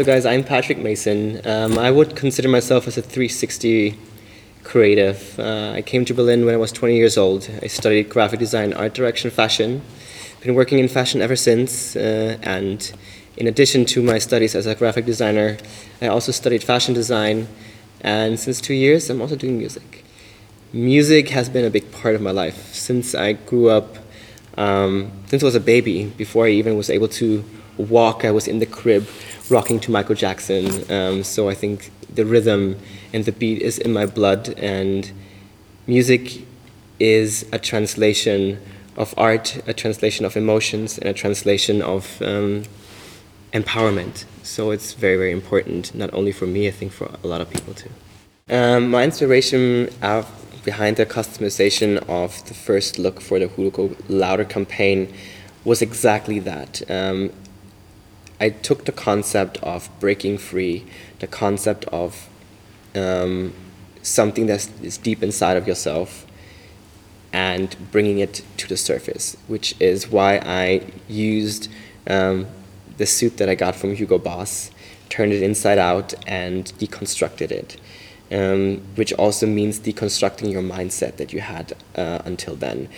So, guys, I'm Patrick Mason. Um, I would consider myself as a 360 creative. Uh, I came to Berlin when I was 20 years old. I studied graphic design, art direction, fashion. Been working in fashion ever since. Uh, and in addition to my studies as a graphic designer, I also studied fashion design. And since two years, I'm also doing music. Music has been a big part of my life since I grew up. Um, since I was a baby, before I even was able to walk, I was in the crib rocking to Michael Jackson. Um, so I think the rhythm and the beat is in my blood, and music is a translation of art, a translation of emotions, and a translation of um, empowerment. So it's very, very important, not only for me, I think for a lot of people too. Um, my inspiration behind the customization of the first look for the Huluko Louder campaign was exactly that. Um, I took the concept of breaking free, the concept of um, something that is deep inside of yourself, and bringing it to the surface, which is why I used um, the suit that I got from Hugo Boss, turned it inside out, and deconstructed it. Um, which also means deconstructing your mindset that you had uh, until then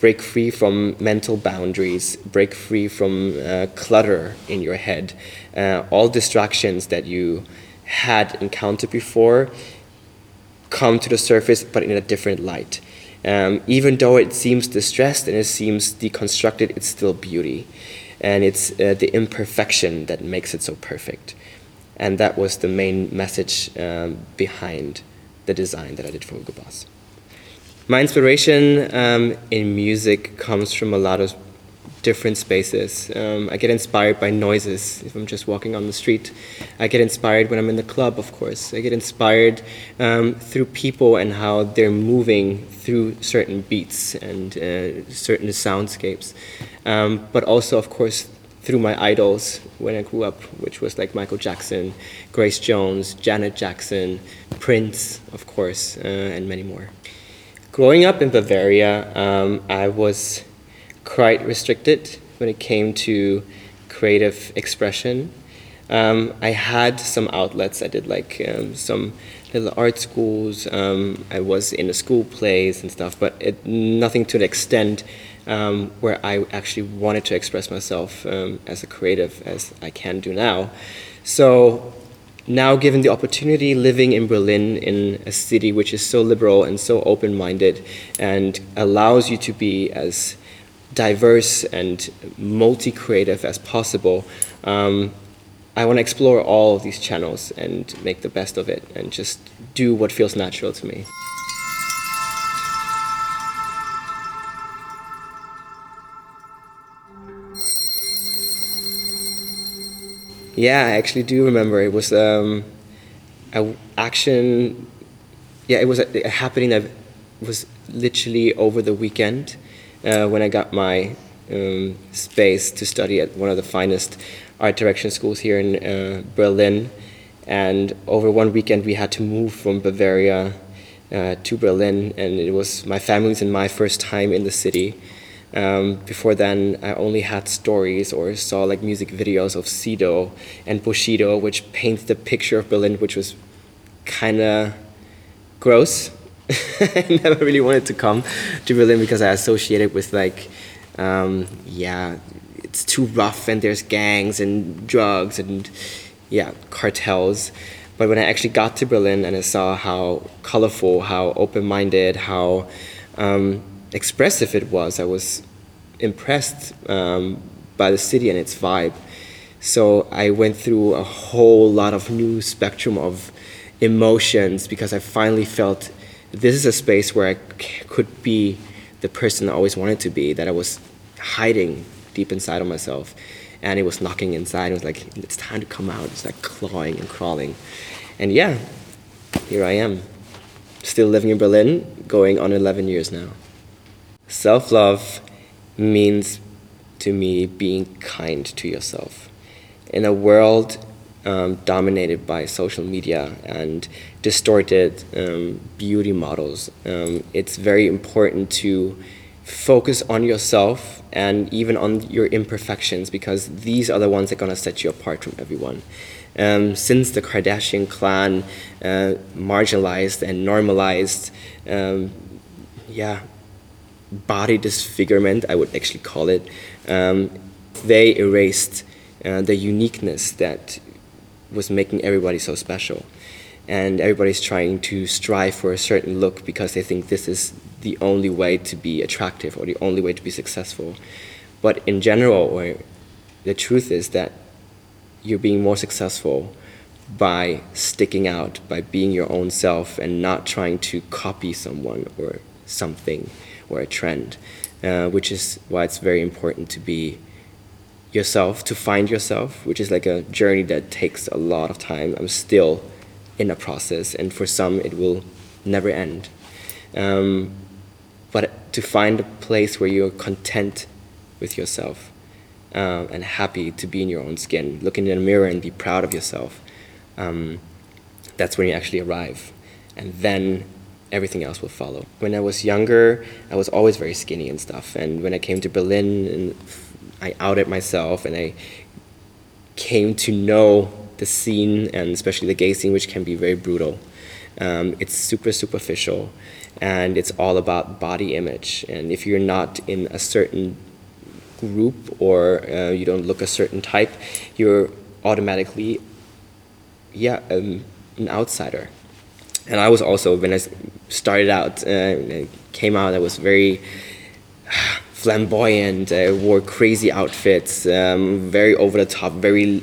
break free from mental boundaries, break free from uh, clutter in your head, uh, all distractions that you had encountered before come to the surface but in a different light. Um, even though it seems distressed and it seems deconstructed, it's still beauty. And it's uh, the imperfection that makes it so perfect. And that was the main message um, behind the design that I did for Hugo Boss. My inspiration um, in music comes from a lot of different spaces. Um, I get inspired by noises if I'm just walking on the street. I get inspired when I'm in the club, of course. I get inspired um, through people and how they're moving through certain beats and uh, certain soundscapes. Um, but also, of course, through my idols when I grew up, which was like Michael Jackson, Grace Jones, Janet Jackson, Prince, of course, uh, and many more. Growing up in Bavaria, um, I was quite restricted when it came to creative expression. Um, I had some outlets. I did like um, some little art schools. Um, I was in the school plays and stuff, but it, nothing to the extent um, where I actually wanted to express myself um, as a creative as I can do now. So now given the opportunity living in Berlin in a city which is so liberal and so open-minded and allows you to be as diverse and multi-creative as possible, um, I want to explore all of these channels and make the best of it and just do what feels natural to me. Yeah, I actually do remember. It was um, a action. Yeah, it was a, a, happening that was literally over the weekend uh, when I got my um, space to study at one of the finest art direction schools here in uh, Berlin. And over one weekend, we had to move from Bavaria uh, to Berlin, and it was my family's and my first time in the city. Um, before then, I only had stories or saw like music videos of Sido and Bushido, which paints the picture of Berlin, which was kind of gross. I never really wanted to come to Berlin because I associated with like, um, yeah, it's too rough and there's gangs and drugs and yeah, cartels. But when I actually got to Berlin and I saw how colorful, how open-minded, how um, expressive it was. I was impressed um, by the city and its vibe. So I went through a whole lot of new spectrum of emotions because I finally felt this is a space where I could be the person I always wanted to be, that I was hiding deep inside of myself. And it was knocking inside. It was like, it's time to come out. It's like clawing and crawling. And yeah, here I am, still living in Berlin, going on 11 years now. Self love means to me being kind to yourself. In a world um, dominated by social media and distorted um, beauty models, um, it's very important to focus on yourself and even on your imperfections because these are the ones that are going to set you apart from everyone. Um, since the Kardashian clan uh, marginalized and normalized, um, yeah, body disfigurement, I would actually call it, um, they erased uh, the uniqueness that was making everybody so special. And everybody's trying to strive for a certain look because they think this is the only way to be attractive or the only way to be successful. But in general, or the truth is that you're being more successful by sticking out, by being your own self and not trying to copy someone or something or a trend, uh, which is why it's very important to be yourself, to find yourself, which is like a journey that takes a lot of time. I'm still in a process, and for some, it will never end. Um, but to find a place where you're content with yourself uh, and happy to be in your own skin, look in the mirror and be proud of yourself, um, that's when you actually arrive. And then everything else will follow. When I was younger, I was always very skinny and stuff. And when I came to Berlin and I outed myself and I came to know the scene and especially the gay scene, which can be very brutal. Um, it's super superficial and it's all about body image. And if you're not in a certain group or uh, you don't look a certain type, you're automatically, yeah, um, an outsider. And I was also, when I started out, uh, came out, I was very flamboyant, I wore crazy outfits, um, very over the top, very,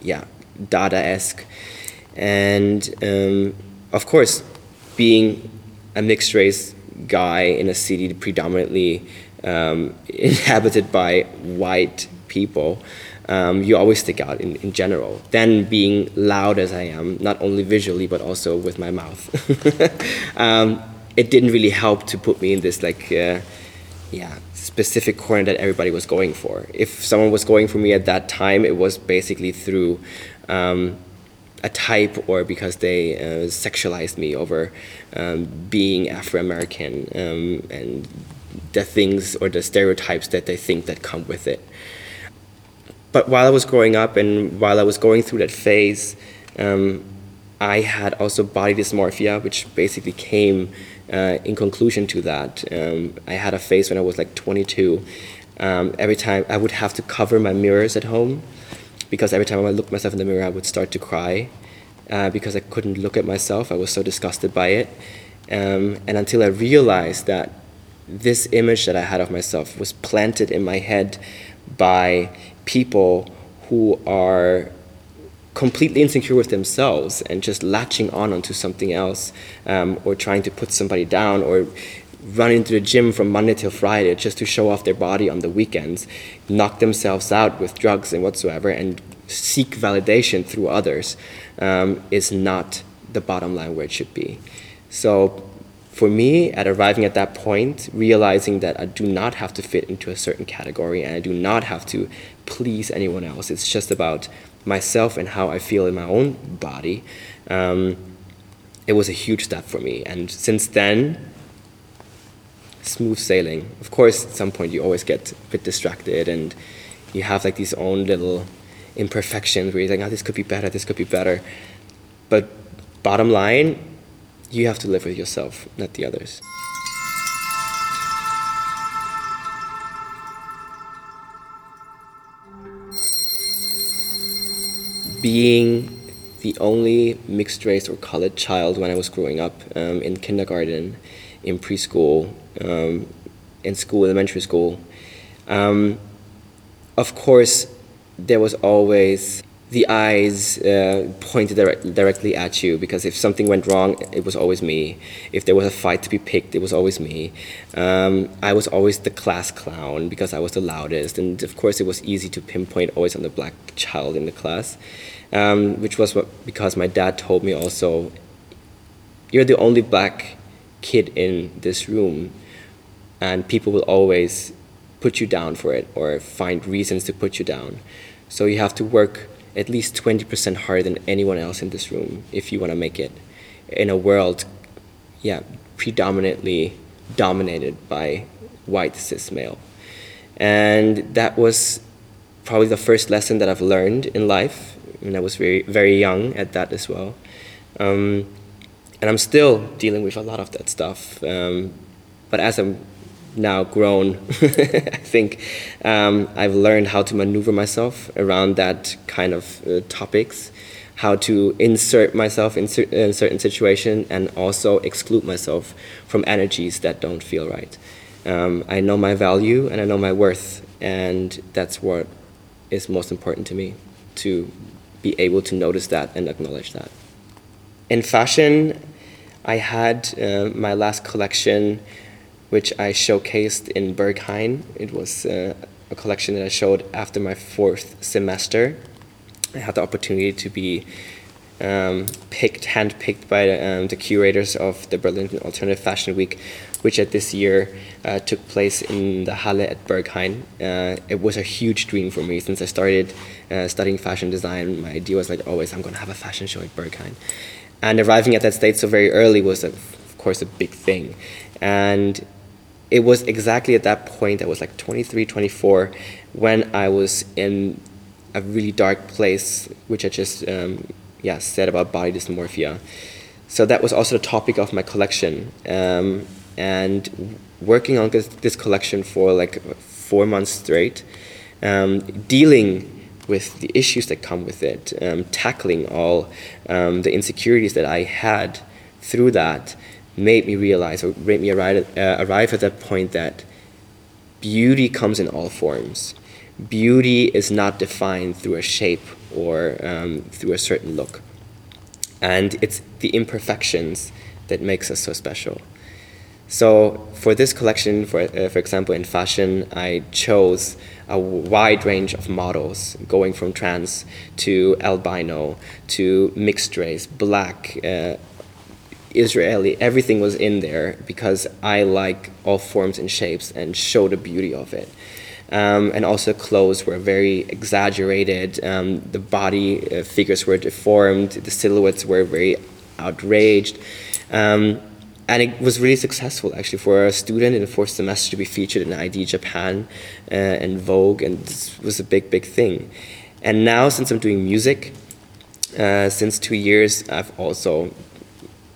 yeah, Dada-esque. And um, of course, being a mixed race guy in a city predominantly um, inhabited by white people, um, you always stick out in, in general. Then being loud as I am, not only visually but also with my mouth, um, it didn't really help to put me in this like, uh, yeah, specific corner that everybody was going for. If someone was going for me at that time, it was basically through um, a type or because they uh, sexualized me over um, being Afro American um, and the things or the stereotypes that they think that come with it. But while I was growing up and while I was going through that phase, um, I had also body dysmorphia, which basically came uh, in conclusion to that. Um, I had a phase when I was like 22. Um, every time I would have to cover my mirrors at home because every time I looked myself in the mirror, I would start to cry uh, because I couldn't look at myself. I was so disgusted by it. Um, and until I realized that this image that I had of myself was planted in my head by people who are completely insecure with themselves and just latching on onto something else um, or trying to put somebody down or run into the gym from Monday till Friday just to show off their body on the weekends, knock themselves out with drugs and whatsoever, and seek validation through others um, is not the bottom line where it should be. So for me, at arriving at that point, realizing that I do not have to fit into a certain category and I do not have to please anyone else, it's just about myself and how I feel in my own body, um, it was a huge step for me. And since then, smooth sailing. Of course, at some point you always get a bit distracted and you have like these own little imperfections where you're like, oh, this could be better, this could be better. But bottom line, you have to live with yourself, not the others. Being the only mixed race or colored child when I was growing up um, in kindergarten, in preschool, um, in school, elementary school. Um, of course, there was always the eyes uh, pointed direct, directly at you because if something went wrong, it was always me. If there was a fight to be picked, it was always me. Um, I was always the class clown because I was the loudest, and of course, it was easy to pinpoint always on the black child in the class, um, which was what, because my dad told me also, you're the only black kid in this room, and people will always put you down for it or find reasons to put you down. So you have to work at least 20% harder than anyone else in this room if you want to make it in a world, yeah, predominantly dominated by white cis male. And that was probably the first lesson that I've learned in life. And I was very, very young at that as well. Um, and I'm still dealing with a lot of that stuff. Um, but as I'm now grown, I think um, I've learned how to maneuver myself around that kind of uh, topics, how to insert myself in, cer- in certain situation and also exclude myself from energies that don't feel right. Um, I know my value and I know my worth, and that's what is most important to me to be able to notice that and acknowledge that. In fashion, I had uh, my last collection, which I showcased in Berghain. It was uh, a collection that I showed after my fourth semester. I had the opportunity to be um, picked, handpicked by um, the curators of the Berlin Alternative Fashion Week, which at this year uh, took place in the Halle at Berghain. Uh, it was a huge dream for me since I started uh, studying fashion design. My idea was like always, I'm going to have a fashion show at Berghain. And arriving at that state so very early was, of course, a big thing. And it was exactly at that point, I was like 23, 24, when I was in a really dark place, which I just um, yeah, said about body dysmorphia. So that was also the topic of my collection. Um, and working on this, this, collection for like four months straight, um, dealing with the issues that come with it, um, tackling all um, the insecurities that I had through that, made me realize or made me arrive, uh, arrive at that point that beauty comes in all forms. Beauty is not defined through a shape or um, through a certain look. And it's the imperfections that makes us so special. So for this collection, for, uh, for example, in fashion, I chose a wide range of models, going from trans to albino to mixed race, black, uh, Israeli, everything was in there because I like all forms and shapes and show the beauty of it. Um, and also clothes were very exaggerated. Um, the body uh, figures were deformed. The silhouettes were very outraged. Um, and it was really successful actually for a student in the fourth semester to be featured in ID Japan uh, and Vogue, and this was a big, big thing. And now, since I'm doing music, uh, since two years, I've also,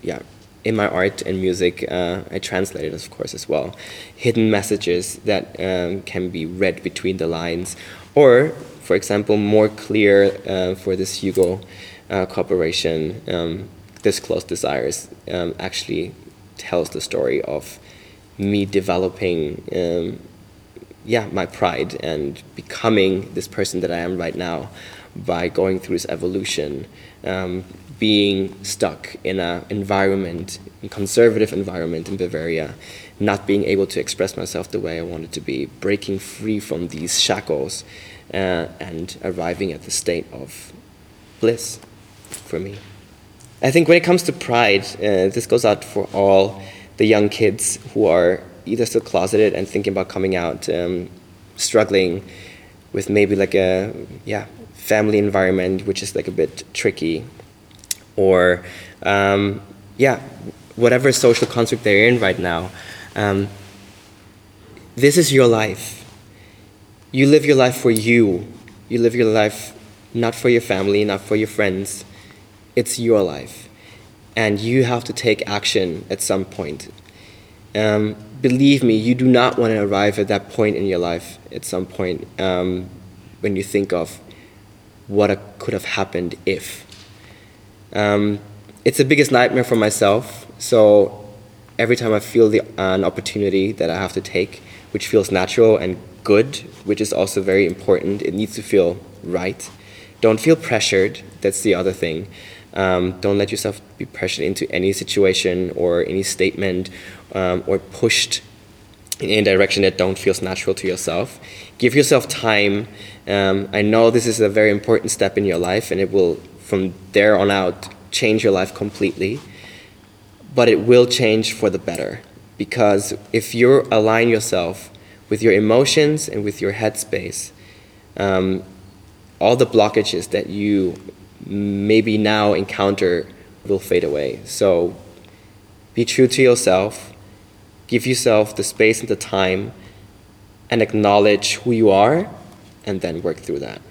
yeah, in my art and music, uh, I translated, of course, as well, hidden messages that um, can be read between the lines, or, for example, more clear uh, for this Hugo uh, cooperation, um, Disclosed Desires um, actually tells the story of me developing, um, yeah, my pride and becoming this person that I am right now by going through this evolution um, being stuck in an environment, a conservative environment in Bavaria, not being able to express myself the way I wanted to be, breaking free from these shackles, uh, and arriving at the state of bliss for me. I think when it comes to pride, uh, this goes out for all the young kids who are either still closeted and thinking about coming out, um, struggling with maybe like a yeah family environment which is like a bit tricky or um, yeah, whatever social construct they're in right now. Um, this is your life. You live your life for you. You live your life not for your family, not for your friends. It's your life. And you have to take action at some point. Um, believe me, you do not want to arrive at that point in your life at some point um, when you think of what could have happened if. Um, it's the biggest nightmare for myself. So every time I feel the, an opportunity that I have to take, which feels natural and good, which is also very important, it needs to feel right. Don't feel pressured. That's the other thing. Um, don't let yourself be pressured into any situation or any statement um, or pushed in a direction that don't feels natural to yourself. Give yourself time. Um, I know this is a very important step in your life, and it will from there on out change your life completely, but it will change for the better. Because if you align yourself with your emotions and with your headspace, um, all the blockages that you maybe now encounter will fade away. So be true to yourself, give yourself the space and the time and acknowledge who you are and then work through that.